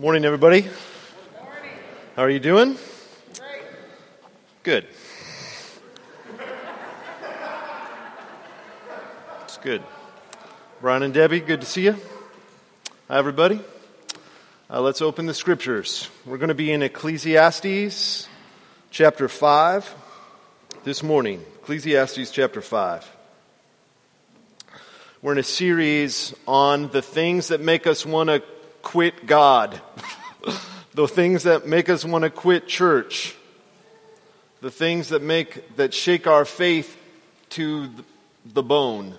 Morning, everybody. How are you doing? Good. It's good. Brian and Debbie, good to see you. Hi, everybody. Uh, let's open the scriptures. We're going to be in Ecclesiastes chapter 5 this morning. Ecclesiastes chapter 5. We're in a series on the things that make us want to quit God, the things that make us want to quit church, the things that make that shake our faith to the bone.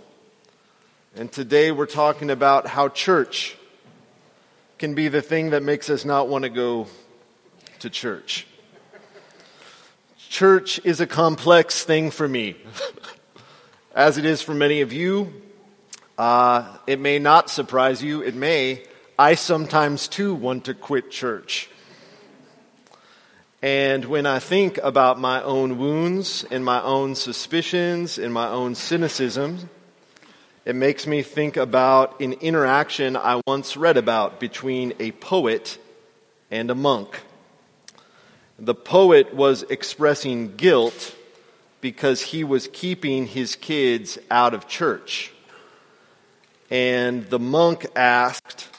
And today we're talking about how church can be the thing that makes us not want to go to church. Church is a complex thing for me, as it is for many of you. Uh, it may not surprise you, it may. I sometimes too want to quit church. And when I think about my own wounds and my own suspicions and my own cynicism, it makes me think about an interaction I once read about between a poet and a monk. The poet was expressing guilt because he was keeping his kids out of church. And the monk asked,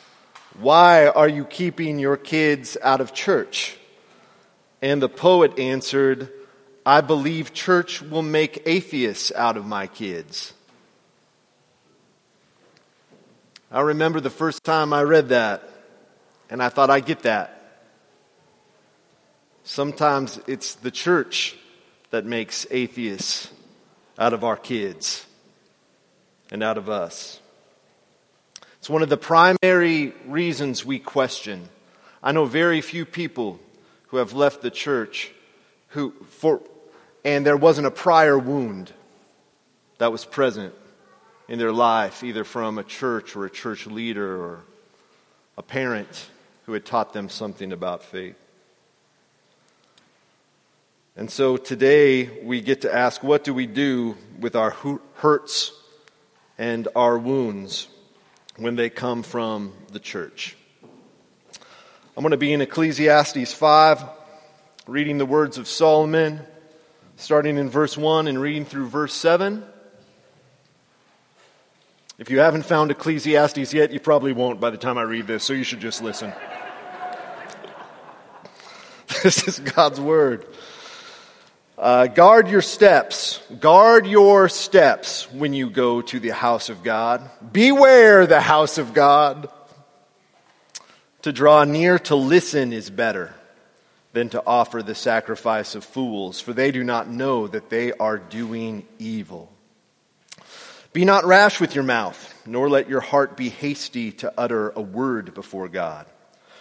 Why are you keeping your kids out of church? And the poet answered, I believe church will make atheists out of my kids. I remember the first time I read that, and I thought, I get that. Sometimes it's the church that makes atheists out of our kids and out of us. It's one of the primary reasons we question. I know very few people who have left the church who for and there wasn't a prior wound that was present in their life either from a church or a church leader or a parent who had taught them something about faith. And so today we get to ask what do we do with our hurts and our wounds? When they come from the church. I'm going to be in Ecclesiastes 5, reading the words of Solomon, starting in verse 1 and reading through verse 7. If you haven't found Ecclesiastes yet, you probably won't by the time I read this, so you should just listen. this is God's Word. Uh, guard your steps. Guard your steps when you go to the house of God. Beware the house of God. To draw near to listen is better than to offer the sacrifice of fools, for they do not know that they are doing evil. Be not rash with your mouth, nor let your heart be hasty to utter a word before God.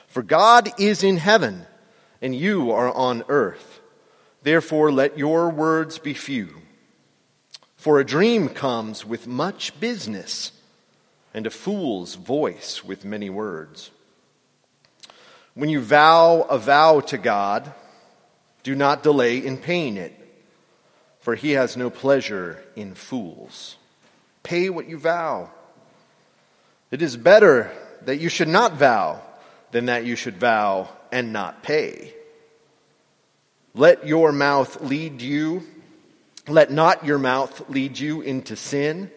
For God is in heaven, and you are on earth. Therefore, let your words be few. For a dream comes with much business, and a fool's voice with many words. When you vow a vow to God, do not delay in paying it, for he has no pleasure in fools. Pay what you vow. It is better that you should not vow than that you should vow and not pay. Let your mouth lead you, let not your mouth lead you into sin,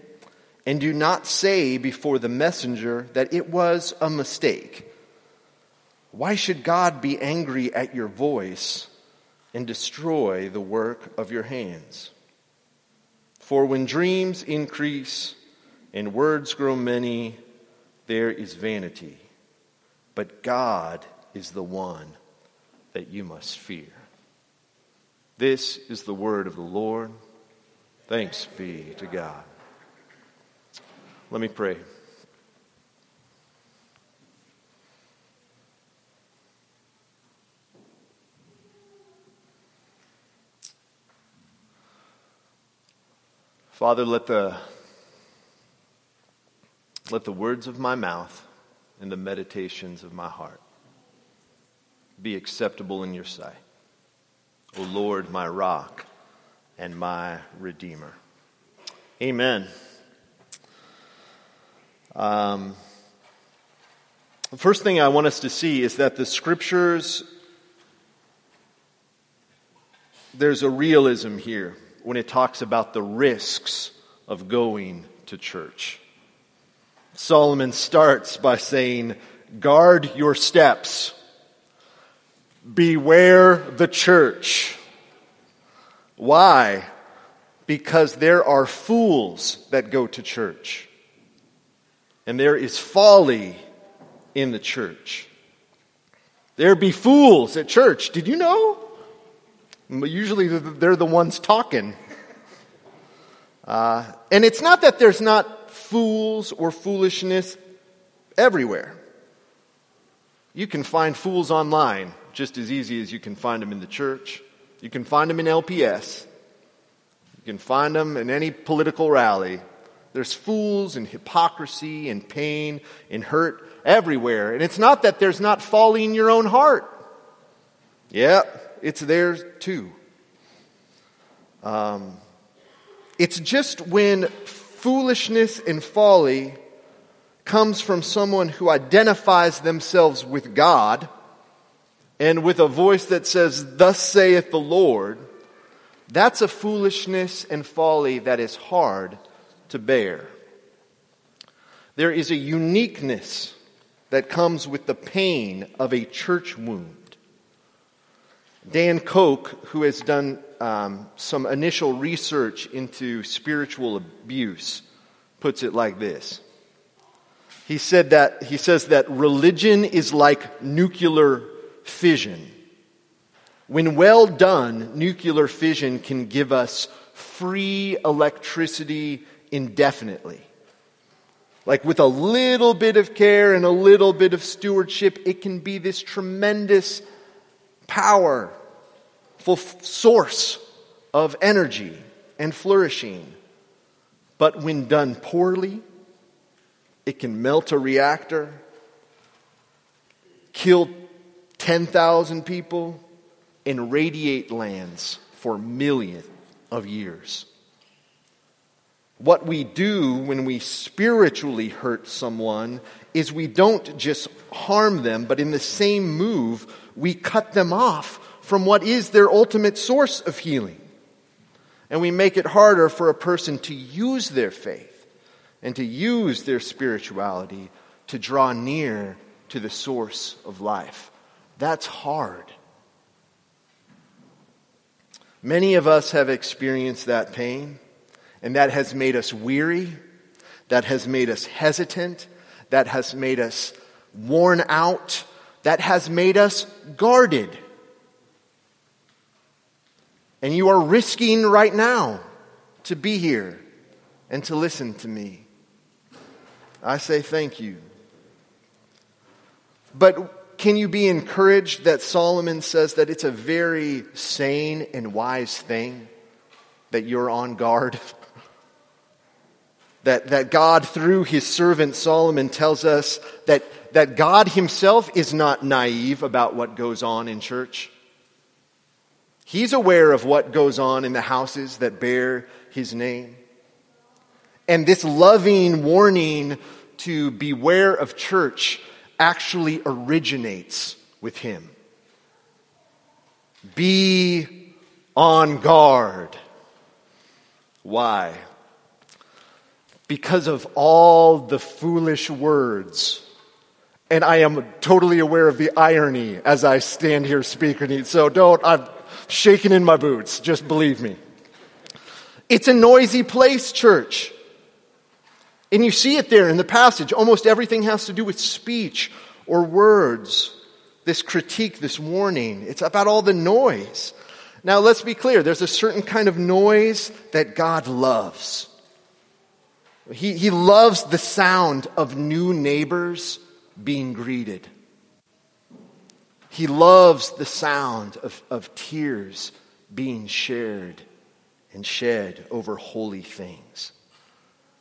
and do not say before the messenger that it was a mistake. Why should God be angry at your voice and destroy the work of your hands? For when dreams increase and words grow many, there is vanity. But God is the one that you must fear. This is the word of the Lord. Thanks be to God. Let me pray. Father, let the, let the words of my mouth and the meditations of my heart be acceptable in your sight. O Lord, my rock and my redeemer. Amen. Um, The first thing I want us to see is that the scriptures, there's a realism here when it talks about the risks of going to church. Solomon starts by saying, Guard your steps. Beware the church. Why? Because there are fools that go to church. And there is folly in the church. There be fools at church. Did you know? Usually they're the ones talking. Uh, and it's not that there's not fools or foolishness everywhere. You can find fools online just as easy as you can find them in the church. You can find them in LPS. You can find them in any political rally. There's fools and hypocrisy and pain and hurt everywhere. And it's not that there's not folly in your own heart. Yeah, it's there too. Um, it's just when foolishness and folly comes from someone who identifies themselves with God and with a voice that says, Thus saith the Lord, that's a foolishness and folly that is hard to bear. There is a uniqueness that comes with the pain of a church wound. Dan Koch, who has done um, some initial research into spiritual abuse, puts it like this he said that, he says that religion is like nuclear fission. When well done, nuclear fission can give us free electricity indefinitely. Like with a little bit of care and a little bit of stewardship, it can be this tremendous powerful source of energy and flourishing. But when done poorly, it can melt a reactor, kill 10,000 people, and radiate lands for millions of years. What we do when we spiritually hurt someone is we don't just harm them, but in the same move, we cut them off from what is their ultimate source of healing. And we make it harder for a person to use their faith and to use their spirituality to draw near to the source of life. That's hard. Many of us have experienced that pain, and that has made us weary, that has made us hesitant, that has made us worn out, that has made us guarded. And you are risking right now to be here and to listen to me. I say thank you. But can you be encouraged that Solomon says that it's a very sane and wise thing that you're on guard? that, that God, through his servant Solomon, tells us that, that God himself is not naive about what goes on in church. He's aware of what goes on in the houses that bear his name. And this loving warning to beware of church actually originates with him. Be on guard. Why? Because of all the foolish words. And I am totally aware of the irony as I stand here speaking. So don't, I'm shaking in my boots. Just believe me. It's a noisy place, church. And you see it there in the passage. Almost everything has to do with speech or words. This critique, this warning. It's about all the noise. Now, let's be clear. There's a certain kind of noise that God loves. He, he loves the sound of new neighbors being greeted. He loves the sound of, of tears being shared and shed over holy things.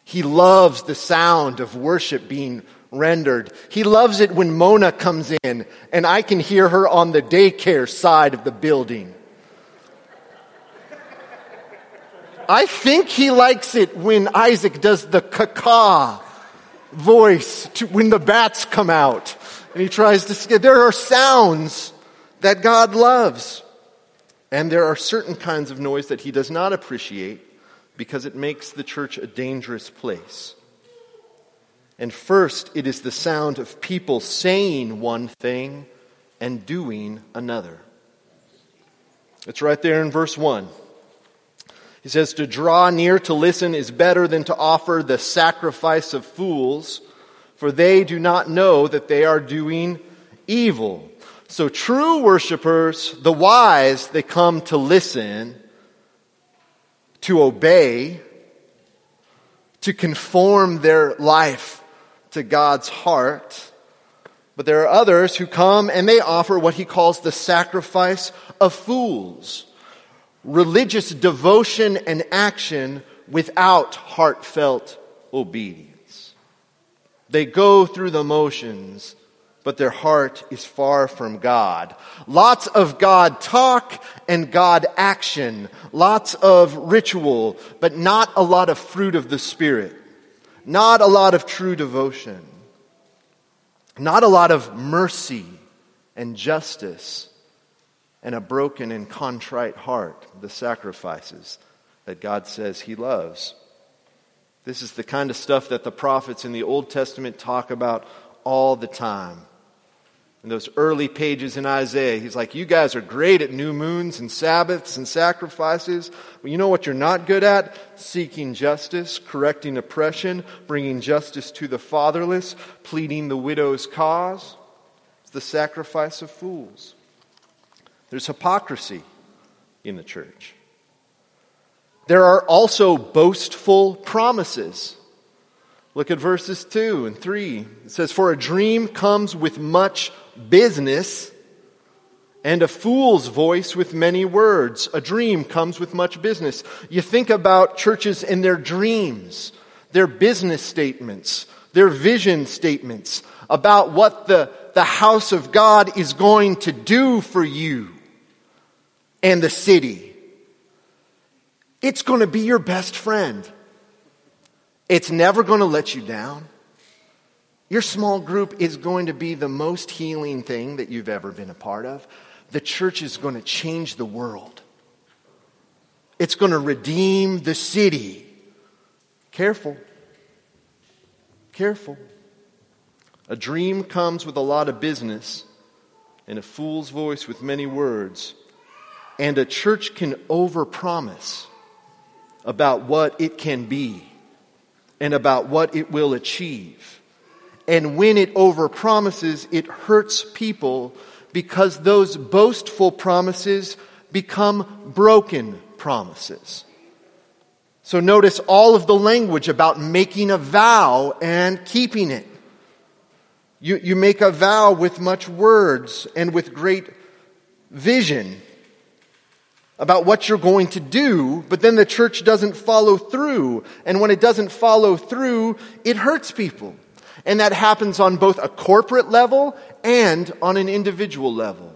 He loves the sound of worship being rendered. He loves it when Mona comes in and I can hear her on the daycare side of the building. I think he likes it when Isaac does the caca voice to, when the bats come out. And he tries to. There are sounds that God loves. And there are certain kinds of noise that he does not appreciate because it makes the church a dangerous place. And first, it is the sound of people saying one thing and doing another. It's right there in verse 1. He says, To draw near to listen is better than to offer the sacrifice of fools, for they do not know that they are doing evil. So true worshipers, the wise, they come to listen, to obey, to conform their life to God's heart. But there are others who come and they offer what he calls the sacrifice of fools. Religious devotion and action without heartfelt obedience. They go through the motions, but their heart is far from God. Lots of God talk and God action. Lots of ritual, but not a lot of fruit of the Spirit. Not a lot of true devotion. Not a lot of mercy and justice and a broken and contrite heart, the sacrifices that God says He loves. This is the kind of stuff that the prophets in the Old Testament talk about all the time in those early pages in Isaiah, he's like, You guys are great at new moons and Sabbaths and sacrifices. But you know what you're not good at? Seeking justice, correcting oppression, bringing justice to the fatherless, pleading the widow's cause. It's the sacrifice of fools. There's hypocrisy in the church. There are also boastful promises. Look at verses 2 and 3. It says, For a dream comes with much business, and a fool's voice with many words. A dream comes with much business. You think about churches and their dreams, their business statements, their vision statements about what the, the house of God is going to do for you and the city. It's going to be your best friend. It's never going to let you down. Your small group is going to be the most healing thing that you've ever been a part of. The church is going to change the world. It's going to redeem the city. Careful. Careful. A dream comes with a lot of business, and a fool's voice with many words. And a church can overpromise about what it can be and about what it will achieve. And when it overpromises, it hurts people because those boastful promises become broken promises. So notice all of the language about making a vow and keeping it. You, you make a vow with much words and with great vision about what you're going to do, but then the church doesn't follow through. And when it doesn't follow through, it hurts people. And that happens on both a corporate level and on an individual level.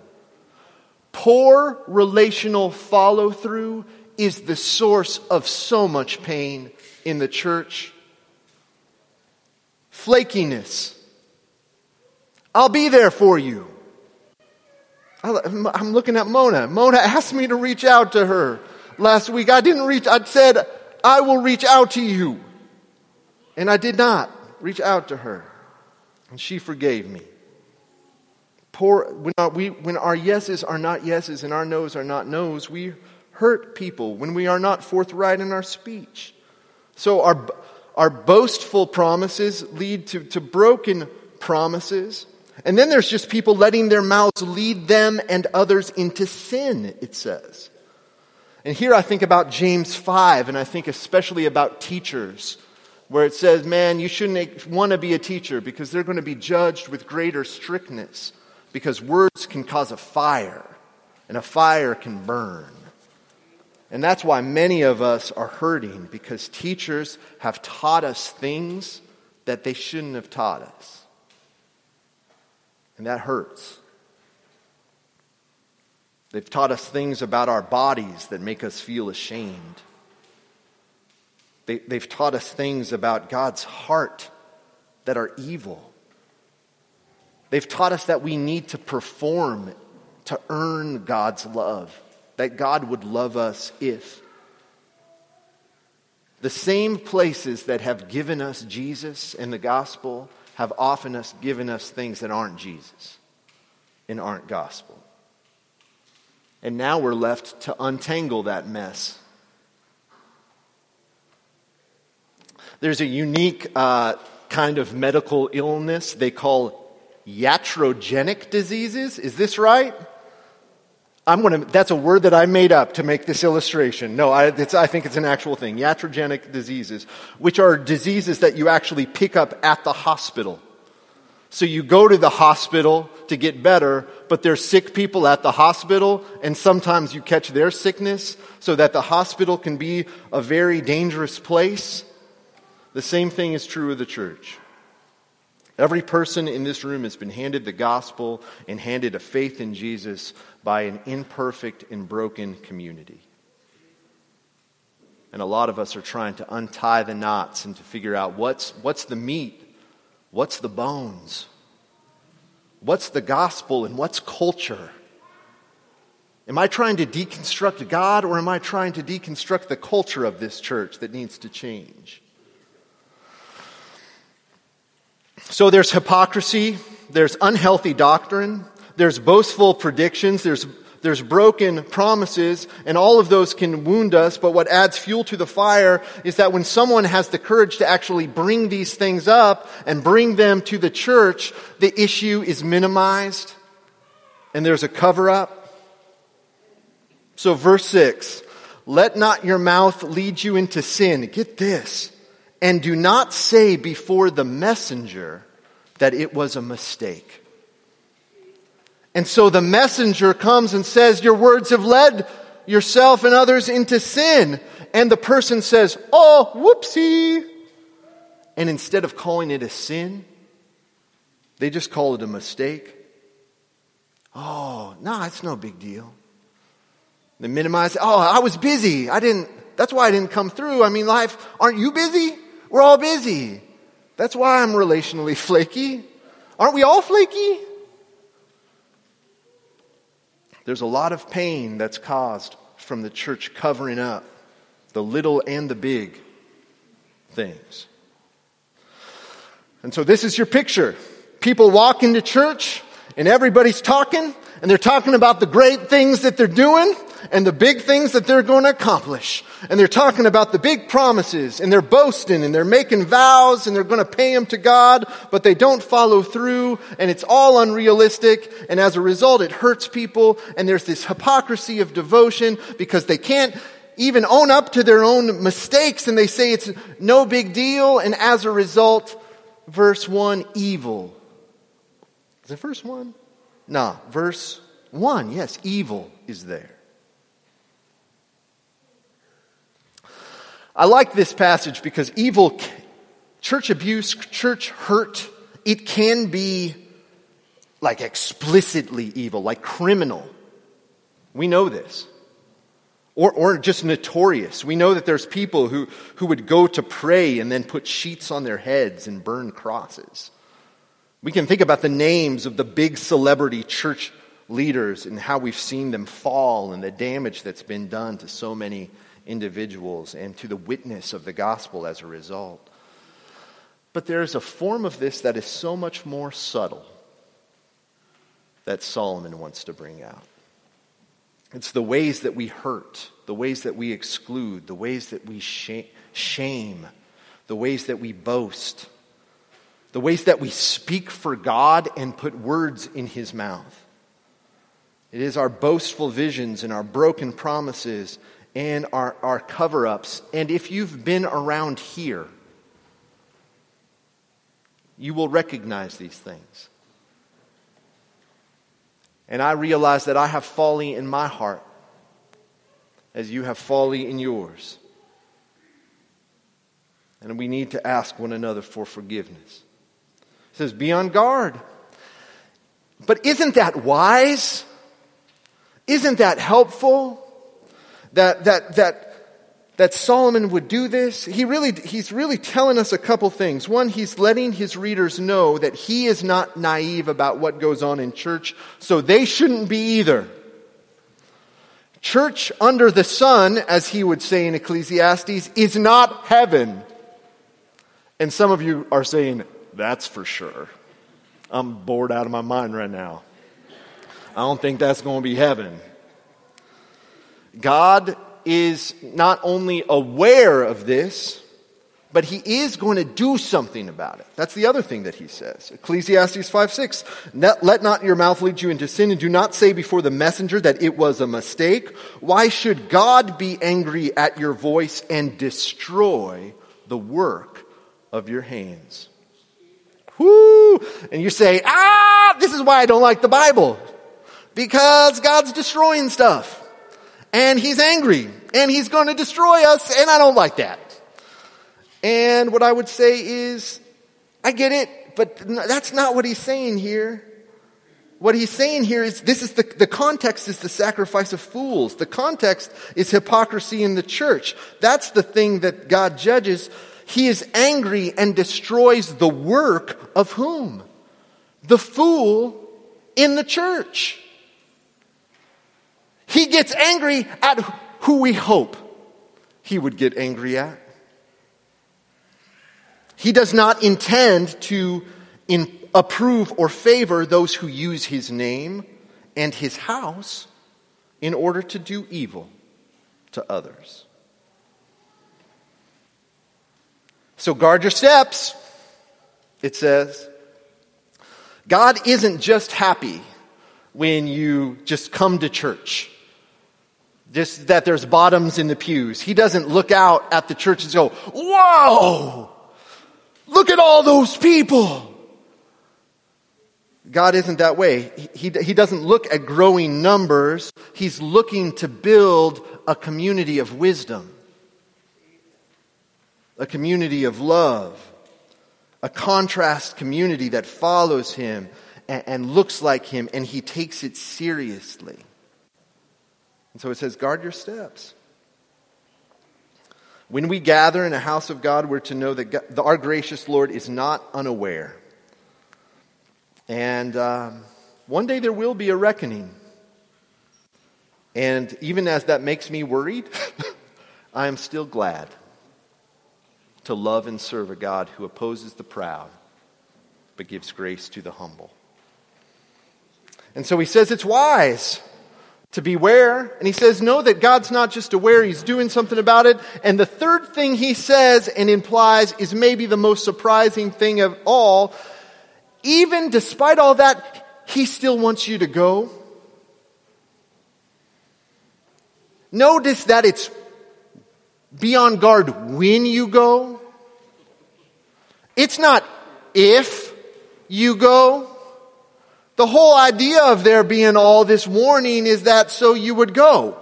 Poor relational follow through is the source of so much pain in the church. Flakiness. I'll be there for you. I'm looking at Mona. Mona asked me to reach out to her last week. I didn't reach, I said, I will reach out to you. And I did not reach out to her. And she forgave me. Poor, when, our, we, when our yeses are not yeses and our noes are not noes, we hurt people when we are not forthright in our speech. So our, our boastful promises lead to, to broken promises. And then there's just people letting their mouths lead them and others into sin, it says. And here I think about James 5, and I think especially about teachers where it says, man, you shouldn't want to be a teacher because they're going to be judged with greater strictness because words can cause a fire and a fire can burn. And that's why many of us are hurting because teachers have taught us things that they shouldn't have taught us. And that hurts. They've taught us things about our bodies that make us feel ashamed. They, they've taught us things about God's heart that are evil. They've taught us that we need to perform to earn God's love, that God would love us if. The same places that have given us Jesus and the gospel have often us, given us things that aren't Jesus and aren't gospel. And now we're left to untangle that mess. There's a unique uh, kind of medical illness they call iatrogenic diseases. Is this right? I'm to, that's a word that I made up to make this illustration. No, I, I think it's an actual thing. Iatrogenic diseases, which are diseases that you actually pick up at the hospital. So you go to the hospital to get better, but there's sick people at the hospital, and sometimes you catch their sickness, so that the hospital can be a very dangerous place. The same thing is true of the church. Every person in this room has been handed the gospel and handed a faith in Jesus by an imperfect and broken community. And a lot of us are trying to untie the knots and to figure out what's, what's the meat, what's the bones, what's the gospel, and what's culture. Am I trying to deconstruct God or am I trying to deconstruct the culture of this church that needs to change? So there's hypocrisy, there's unhealthy doctrine, there's boastful predictions, there's, there's broken promises, and all of those can wound us. But what adds fuel to the fire is that when someone has the courage to actually bring these things up and bring them to the church, the issue is minimized and there's a cover up. So, verse 6 Let not your mouth lead you into sin. Get this and do not say before the messenger that it was a mistake. And so the messenger comes and says, Your words have led yourself and others into sin. And the person says, Oh, whoopsie. And instead of calling it a sin, they just call it a mistake. Oh, no, it's no big deal. They minimize, oh, I was busy. I didn't, that's why I didn't come through. I mean, life, aren't you busy? We're all busy. That's why I'm relationally flaky. Aren't we all flaky? There's a lot of pain that's caused from the church covering up the little and the big things. And so this is your picture. People walk into church and everybody's talking and they're talking about the great things that they're doing and the big things that they're going to accomplish. And they're talking about the big promises and they're boasting and they're making vows and they're going to pay them to God, but they don't follow through and it's all unrealistic. And as a result, it hurts people and there's this hypocrisy of devotion because they can't even own up to their own mistakes and they say it's no big deal. And as a result, verse one, evil. Is it verse one? No, verse one, yes, evil is there. I like this passage because evil, church abuse, church hurt, it can be like explicitly evil, like criminal. We know this. Or, or just notorious. We know that there's people who, who would go to pray and then put sheets on their heads and burn crosses. We can think about the names of the big celebrity church leaders and how we've seen them fall and the damage that's been done to so many individuals and to the witness of the gospel as a result. But there is a form of this that is so much more subtle that Solomon wants to bring out. It's the ways that we hurt, the ways that we exclude, the ways that we shame, the ways that we boast, the ways that we speak for God and put words in his mouth. It is our boastful visions and our broken promises and our, our cover ups. And if you've been around here, you will recognize these things. And I realize that I have folly in my heart as you have folly in yours. And we need to ask one another for forgiveness. It says, be on guard. But isn't that wise? Isn't that helpful? That, that, that that Solomon would do this, he really, he's really telling us a couple things. One, he's letting his readers know that he is not naive about what goes on in church, so they shouldn't be either. Church under the sun, as he would say in Ecclesiastes, is not heaven. And some of you are saying, that's for sure. I'm bored out of my mind right now. I don't think that's going to be heaven. God is not only aware of this, but he is going to do something about it. That's the other thing that he says. Ecclesiastes 5 6. Let not your mouth lead you into sin, and do not say before the messenger that it was a mistake. Why should God be angry at your voice and destroy the work of your hands? Whoo! And you say, ah, this is why I don't like the Bible. Because God's destroying stuff. And he's angry. And he's going to destroy us, and I don't like that. And what I would say is, I get it, but that's not what he's saying here. What he's saying here is this is the, the context is the sacrifice of fools. The context is hypocrisy in the church. That's the thing that God judges. He is angry and destroys the work of whom? The fool in the church. He gets angry at who we hope he would get angry at. He does not intend to in, approve or favor those who use his name and his house in order to do evil to others. So guard your steps, it says. God isn't just happy when you just come to church. Just that there's bottoms in the pews. He doesn't look out at the church and go, whoa! Look at all those people. God isn't that way. He, he, doesn't look at growing numbers. He's looking to build a community of wisdom, a community of love, a contrast community that follows him and, and looks like him, and he takes it seriously. And so it says, guard your steps. When we gather in a house of God, we're to know that God, our gracious Lord is not unaware. And um, one day there will be a reckoning. And even as that makes me worried, I am still glad to love and serve a God who opposes the proud but gives grace to the humble. And so he says it's wise to beware. And he says, know that God's not just aware, he's doing something about it. And the third thing he says and implies is maybe the most surprising thing of all. Even despite all that, he still wants you to go. Notice that it's be on guard when you go. It's not if you go. The whole idea of there being all this warning is that so you would go.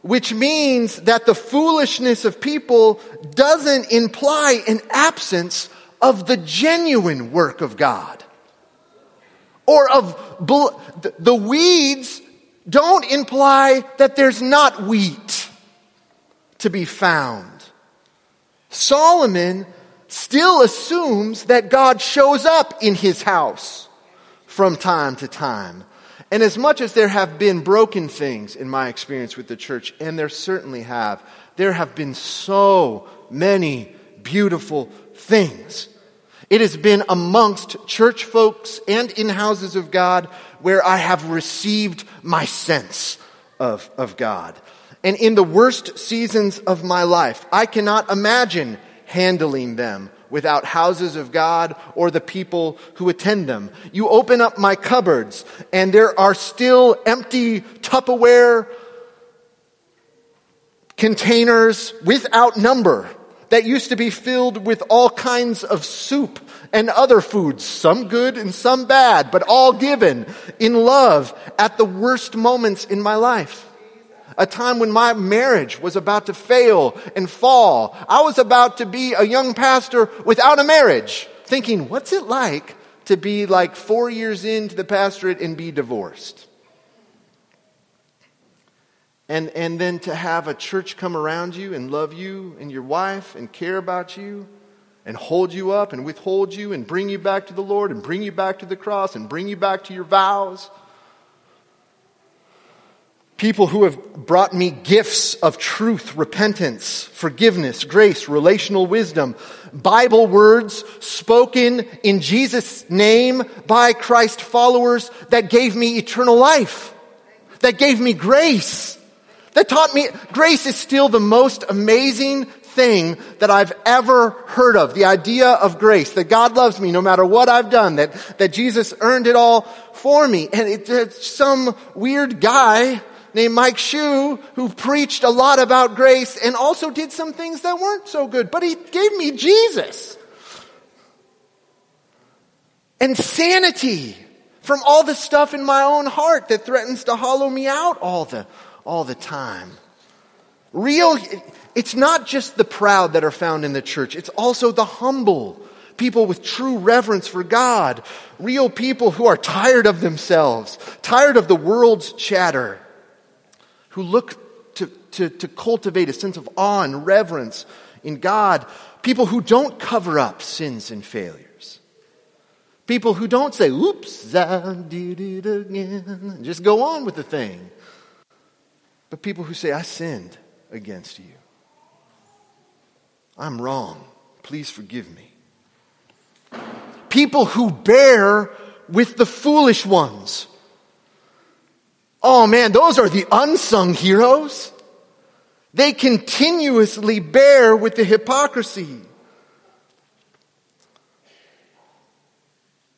Which means that the foolishness of people doesn't imply an absence of the genuine work of God. Or of the weeds don't imply that there's not wheat to be found. Solomon still assumes that God shows up in his house from time to time. And as much as there have been broken things in my experience with the church, and there certainly have, there have been so many beautiful things. It has been amongst church folks and in houses of God where I have received my sense of, of God. And in the worst seasons of my life, I cannot imagine handling them without houses of God or the people who attend them. You open up my cupboards and there are still empty Tupperware containers without number that used to be filled with all kinds of soup and other foods, some good and some bad, but all given in love at the worst moments in my life a time when my marriage was about to fail and fall. I was about to be a young pastor without a marriage, thinking, what's it like to be like four years into the pastorate and be divorced? and, and then to have a church come around you and love you and your wife and care about you and hold you up and withhold you and bring you back to the Lord and bring you back to the cross and bring you back to your vows. People who have brought me gifts of truth, repentance, forgiveness, grace, relational wisdom, Bible words spoken in Jesus' name by Christ followers that gave me eternal life, that gave me grace that taught me grace is still the most amazing thing that I've ever heard of. The idea of grace, that God loves me no matter what I've done, that, that Jesus earned it all for me. And it, it's some weird guy named Mike Shue who preached a lot about grace and also did some things that weren't so good, but he gave me Jesus. And sanity from all the stuff in my own heart that threatens to hollow me out all the all the time. Real, it's not just the proud that are found in the church, it's also the humble. People with true reverence for God. Real people who are tired of themselves, tired of the world's chatter, who look to, to, to cultivate a sense of awe and reverence in God. People who don't cover up sins and failures. People who don't say, oops, I did it again. Just go on with the thing but people who say, I sinned against you. I'm wrong. Please forgive me. People who bear with the foolish ones. Oh man, those are the unsung heroes. They continuously bear with the hypocrisy.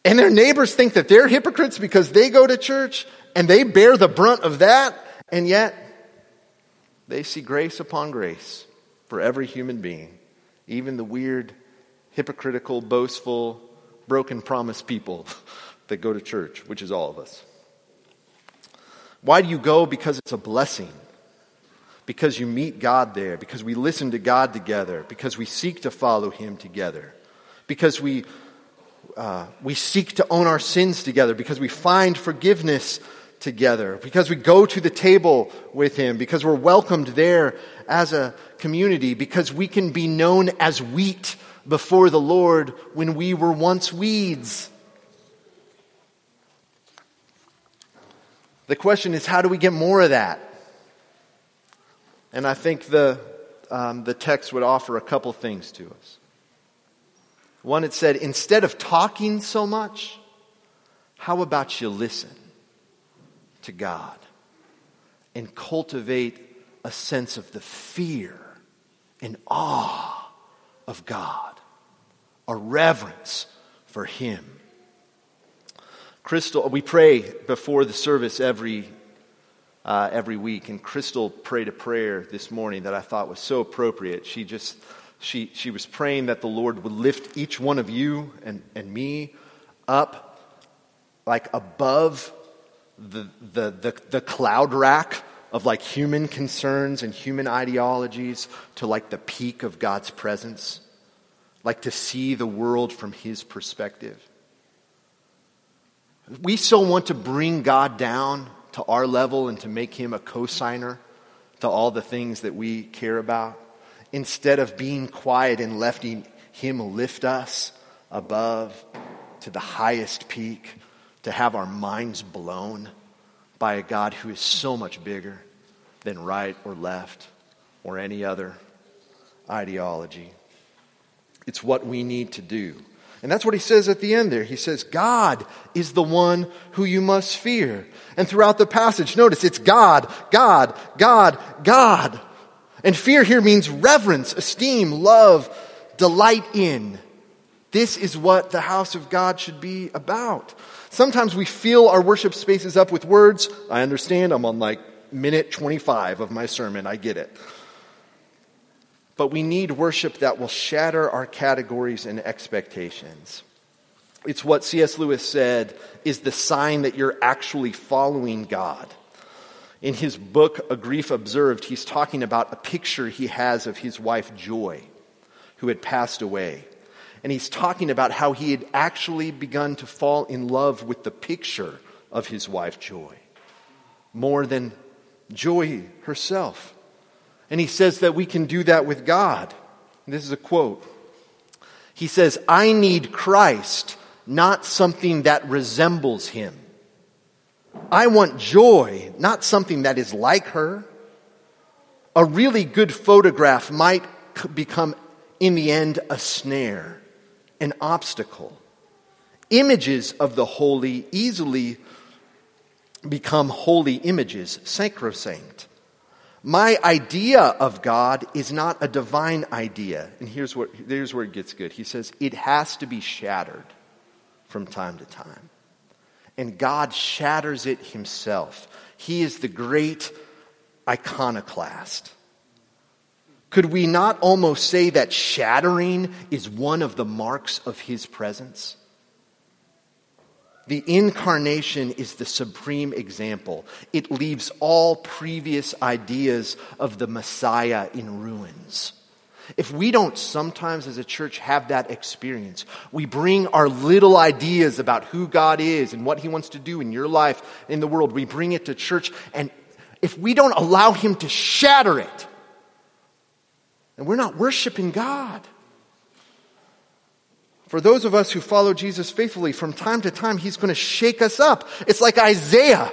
And their neighbors think that they're hypocrites because they go to church and they bear the brunt of that, and yet they see grace upon grace for every human being, even the weird, hypocritical, boastful, broken promise people that go to church, which is all of us. Why do you go? Because it's a blessing. Because you meet God there. Because we listen to God together. Because we seek to follow Him together. Because we, uh, we seek to own our sins together. Because we find forgiveness together, because we go to the table with Him, because we're welcomed there as a community, because we can be known as wheat before the Lord when we were once weeds. The question is, how do we get more of that? And I think the, um, the text would offer a couple things to us. One, it said, instead of talking so much, how about you listen? to God and cultivate a sense of the fear and awe of God, a reverence for Him. Crystal, we pray before the service every uh, every week, and Crystal prayed a prayer this morning that I thought was so appropriate. She just she she was praying that the Lord would lift each one of you and, and me up like above the, the, the, the cloud rack of like human concerns and human ideologies to like the peak of God's presence, like to see the world from His perspective. We so want to bring God down to our level and to make Him a cosigner to all the things that we care about instead of being quiet and letting Him lift us above to the highest peak to have our minds blown by a God who is so much bigger than right or left or any other ideology. It's what we need to do. And that's what he says at the end there. He says, God is the one who you must fear. And throughout the passage, notice it's God, God, God, God. And fear here means reverence, esteem, love, delight in. This is what the house of God should be about. Sometimes we fill our worship spaces up with words. I understand, I'm on like minute 25 of my sermon, I get it. But we need worship that will shatter our categories and expectations. It's what C.S. Lewis said is the sign that you're actually following God. In his book, A Grief Observed, he's talking about a picture he has of his wife, Joy, who had passed away and he's talking about how he had actually begun to fall in love with the picture of his wife, Joy, more than joy herself. And he says that we can do that with God. This is a quote. He says, I need Christ, not something that resembles him. I want joy, not something that is like her. A really good photograph might become, in the end, a snare, an obstacle. Images of the holy easily become holy images, sacrosanct. My idea of God is not a divine idea. And here's, what, here's where it gets good. He says, it has to be shattered from time to time. And God shatters it himself. He is the great iconoclast. Could we not almost say that shattering is one of the marks of his presence? The incarnation is the supreme example. It leaves all previous ideas of the Messiah in ruins. If we don't sometimes as a church have that experience, we bring our little ideas about who God is and what He wants to do in your life, in the world, we bring it to church, and if we don't allow Him to shatter it, then we're not worshiping God. For those of us who follow Jesus faithfully, from time to time, He's going to shake us up. It's like Isaiah.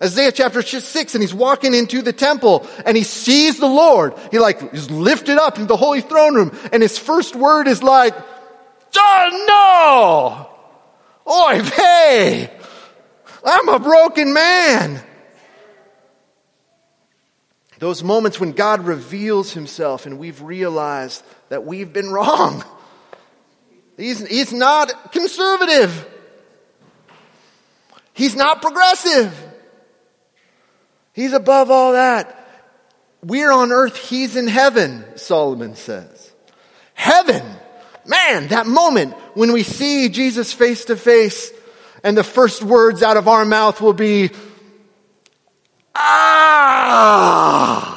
Isaiah chapter 6, and he's walking into the temple and he sees the Lord. He like is lifted up in the holy throne room, and his first word is like, oh no! Oy vey! I'm a broken man. Those moments when God reveals himself and we've realized that we've been wrong. He's, he's not conservative. He's not progressive. He's above all that. We're on earth, he's in heaven, Solomon says. Heaven! Man, that moment when we see Jesus face to face and the first words out of our mouth will be, Ah!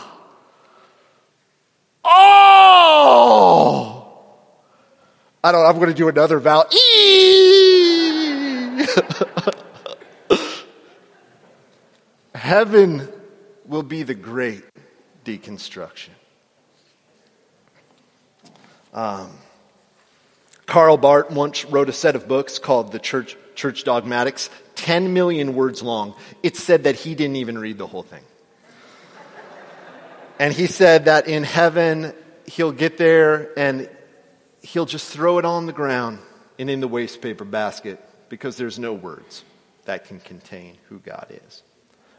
Oh! I don't I'm going to do another vowel. Heaven will be the great deconstruction. Um, Karl Barth once wrote a set of books called The Church, Church Dogmatics, 10 million words long. It said that he didn't even read the whole thing. and he said that in heaven, he'll get there and he'll just throw it on the ground and in the wastepaper basket because there's no words that can contain who God is.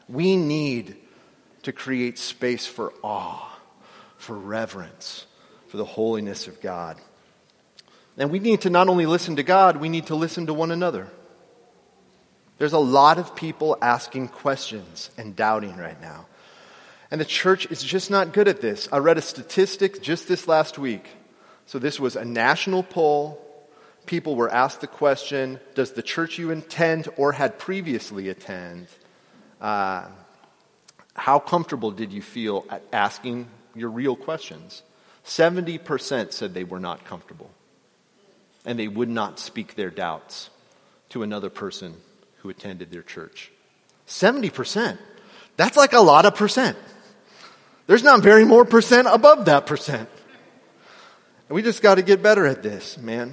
We need to create space for awe, for reverence, for the holiness of God. And we need to not only listen to God, we need to listen to one another. There's a lot of people asking questions and doubting right now. And the church is just not good at this. I read a statistic just this last week so this was a national poll. People were asked the question Does the church you attend or had previously attend, uh, how comfortable did you feel at asking your real questions? 70% said they were not comfortable. And they would not speak their doubts to another person who attended their church. 70%. That's like a lot of percent. There's not very more percent above that percent. And we just got to get better at this, man.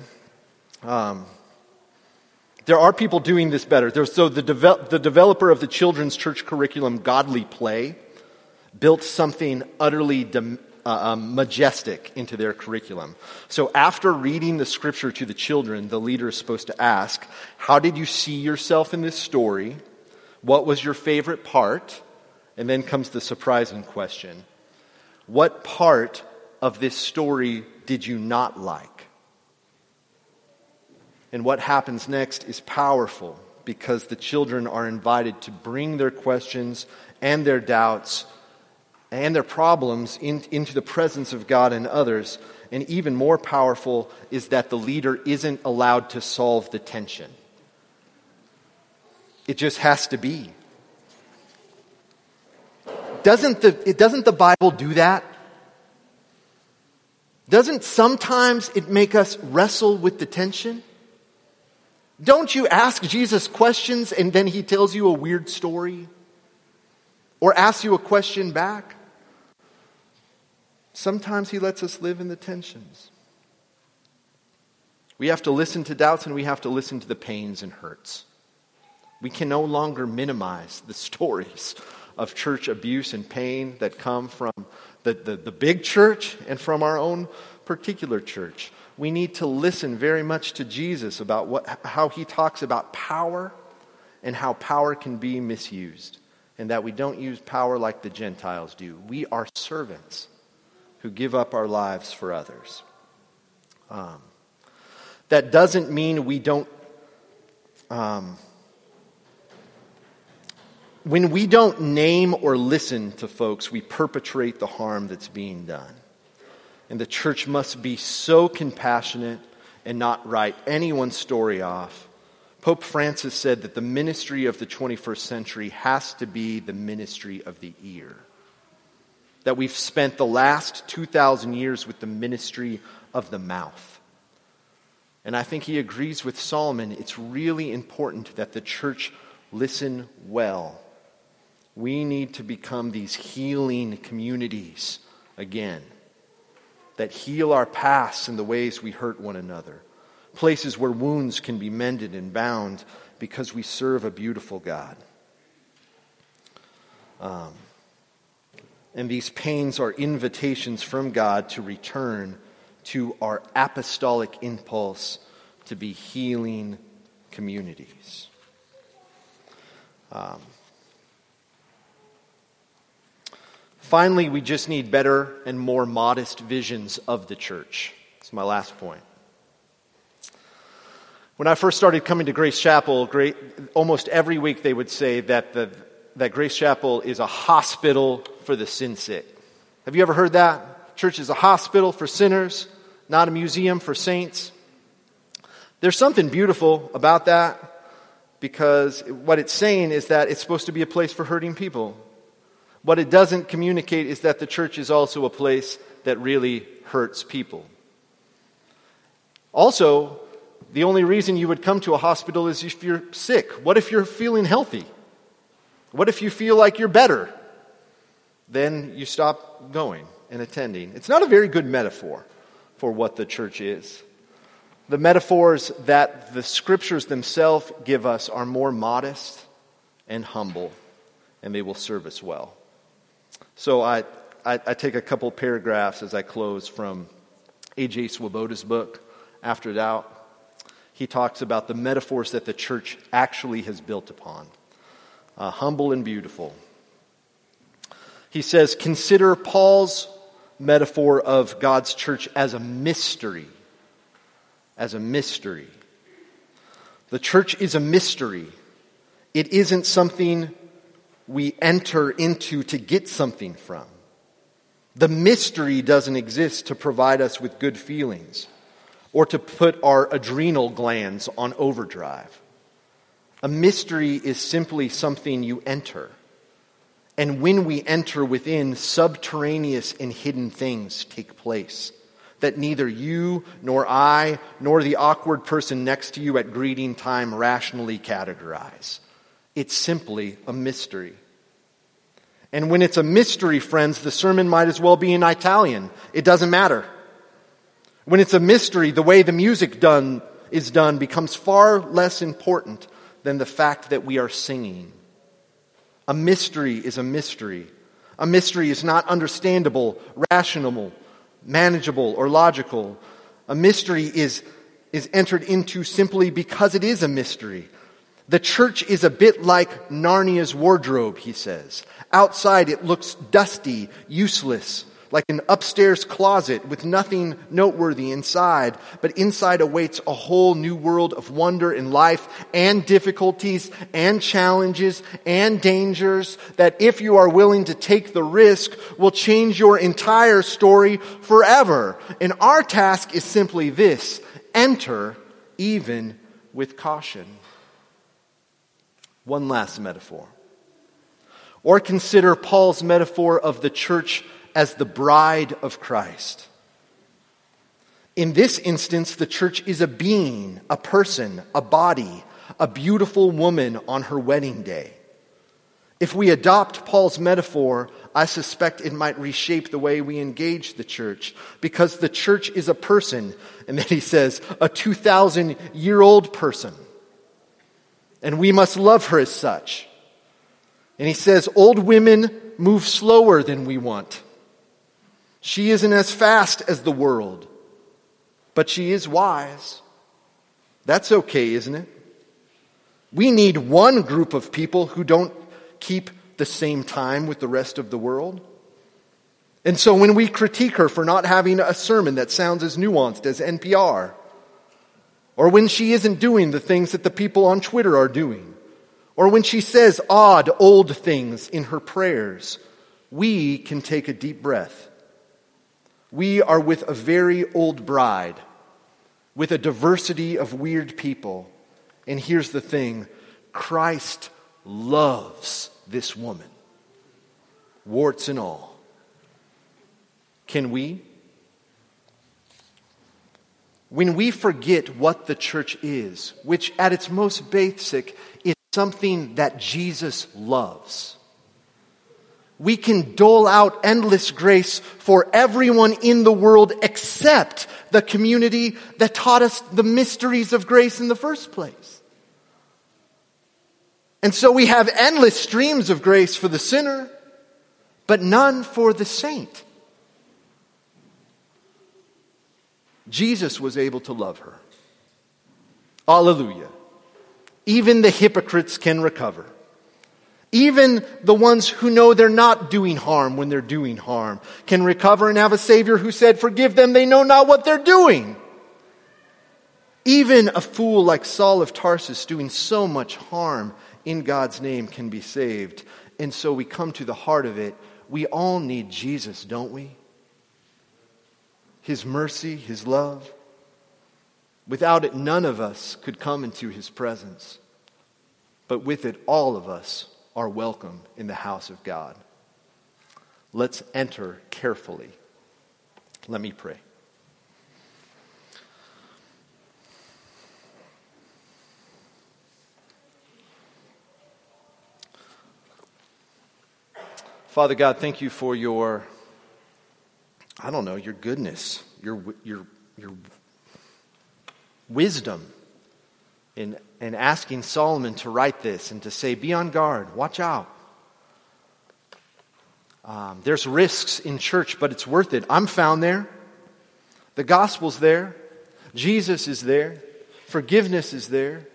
Um, there are people doing this better. There's, so the, devel- the developer of the children's church curriculum, Godly Play, built something utterly uh, um, majestic into their curriculum. So after reading the scripture to the children, the leader is supposed to ask, How did you see yourself in this story? What was your favorite part? And then comes the surprising question What part of this story did you not like? And what happens next is powerful because the children are invited to bring their questions and their doubts and their problems in, into the presence of God and others. And even more powerful is that the leader isn't allowed to solve the tension. It just has to be. Doesn't the, doesn't the Bible do that? Doesn't sometimes it make us wrestle with the tension? Don't you ask Jesus questions and then he tells you a weird story? or asks you a question back. Sometimes He lets us live in the tensions. We have to listen to doubts and we have to listen to the pains and hurts. We can no longer minimize the stories of church abuse and pain that come from the, the, the, big church and from our own particular church. We need to listen very much to Jesus about what, how he talks about power and how power can be misused, and that we don't use power like the Gentiles do. We are servants who give up our lives for others. Um, that doesn't mean we don't. Um, when we don't name or listen to folks, we perpetrate the harm that's being done. And the church must be so compassionate and not write anyone's story off. Pope Francis said that the ministry of the 21st century has to be the ministry of the ear. That we've spent the last 2,000 years with the ministry of the mouth. And I think he agrees with Solomon. It's really important that the church listen well we need to become these healing communities again that heal our past and the ways we hurt one another. Places where wounds can be mended and bound because we serve a beautiful God. Um, and these pains are invitations from God to return to our apostolic impulse to be healing communities. Um, Finally, we just need better and more modest visions of the church. That's my last point. When I first started coming to Grace Chapel, great, almost every week they would say that, the, that Grace Chapel is a hospital for the sin sick. Have you ever heard that? Church is a hospital for sinners, not a museum for saints. There's something beautiful about that because what it's saying is that it's supposed to be a place for hurting people. What it doesn't communicate is that the church is also a place that really hurts people. Also, the only reason you would come to a hospital is if you're sick. What if you're feeling healthy? What if you feel like you're better? Then you stop going and attending. It's not a very good metaphor for what the church is. The metaphors that the scriptures themselves give us are more modest and humble, and they will serve us well. So I, I, I take a couple paragraphs as I close from A.J. Swoboda's book, After Doubt. He talks about the metaphors that the church actually has built upon uh, humble and beautiful. He says, Consider Paul's metaphor of God's church as a mystery. As a mystery. The church is a mystery. It isn't something we enter into to get something from. The mystery doesn't exist to provide us with good feelings or to put our adrenal glands on overdrive. A mystery is simply something you enter. And when we enter within, subterraneous and hidden things take place that neither you nor I nor the awkward person next to you at greeting time rationally categorize. It's simply a mystery. And when it's a mystery, friends, the sermon might as well be in Italian. It doesn't matter. When it's a mystery, the way the music done is done becomes far less important than the fact that we are singing. A mystery is a mystery. A mystery is not understandable, rational, manageable, or logical. A mystery is, is entered into simply because it is a mystery. The church is a bit like Narnia's wardrobe, he says. Outside it looks dusty, useless, like an upstairs closet with nothing noteworthy inside. But inside awaits a whole new world of wonder and life and difficulties and challenges and dangers that if you are willing to take the risk will change your entire story forever. And our task is simply this. Enter even with caution. One last metaphor. Or consider Paul's metaphor of the church as the bride of Christ. In this instance, the church is a being, a person, a body, a beautiful woman on her wedding day. If we adopt Paul's metaphor, I suspect it might reshape the way we engage the church because the church is a person. And then he says, a 2,000 year old person. And we must love her as such. And he says, old women move slower than we want. She isn't as fast as the world, but she is wise. That's okay, isn't it? We need one group of people who don't keep the same time with the rest of the world. And so when we critique her for not having a sermon that sounds as nuanced as NPR, or when she isn't doing the things that the people on Twitter are doing, or when she says odd old things in her prayers, we can take a deep breath. We are with a very old bride, with a diversity of weird people. And here's the thing Christ loves this woman, warts and all. Can we? When we forget what the church is, which at its most basic is something that Jesus loves, we can dole out endless grace for everyone in the world except the community that taught us the mysteries of grace in the first place. And so we have endless streams of grace for the sinner, but none for the saint. Jesus was able to love her. Hallelujah. Even the hypocrites can recover. Even the ones who know they're not doing harm when they're doing harm can recover and have a Savior who said, Forgive them, they know not what they're doing. Even a fool like Saul of Tarsus doing so much harm in God's name can be saved. And so we come to the heart of it. We all need Jesus, don't we? His mercy, His love. Without it, none of us could come into His presence. But with it, all of us are welcome in the house of God. Let's enter carefully. Let me pray. Father God, thank you for your, I don't know, your goodness, your, your, your wisdom in, in asking Solomon to write this and to say, be on guard, watch out. Um, there's risks in church, but it's worth it. I'm found there. The gospel's there. Jesus is there. Forgiveness is there.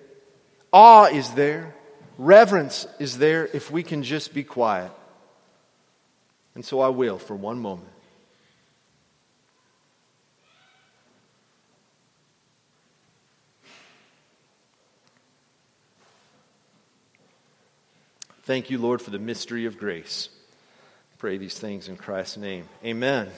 Awe is there. Reverence is there if we can just be quiet. And so I will for one moment. Thank you, Lord, for the mystery of grace. Pray these things in Christ's name. Amen.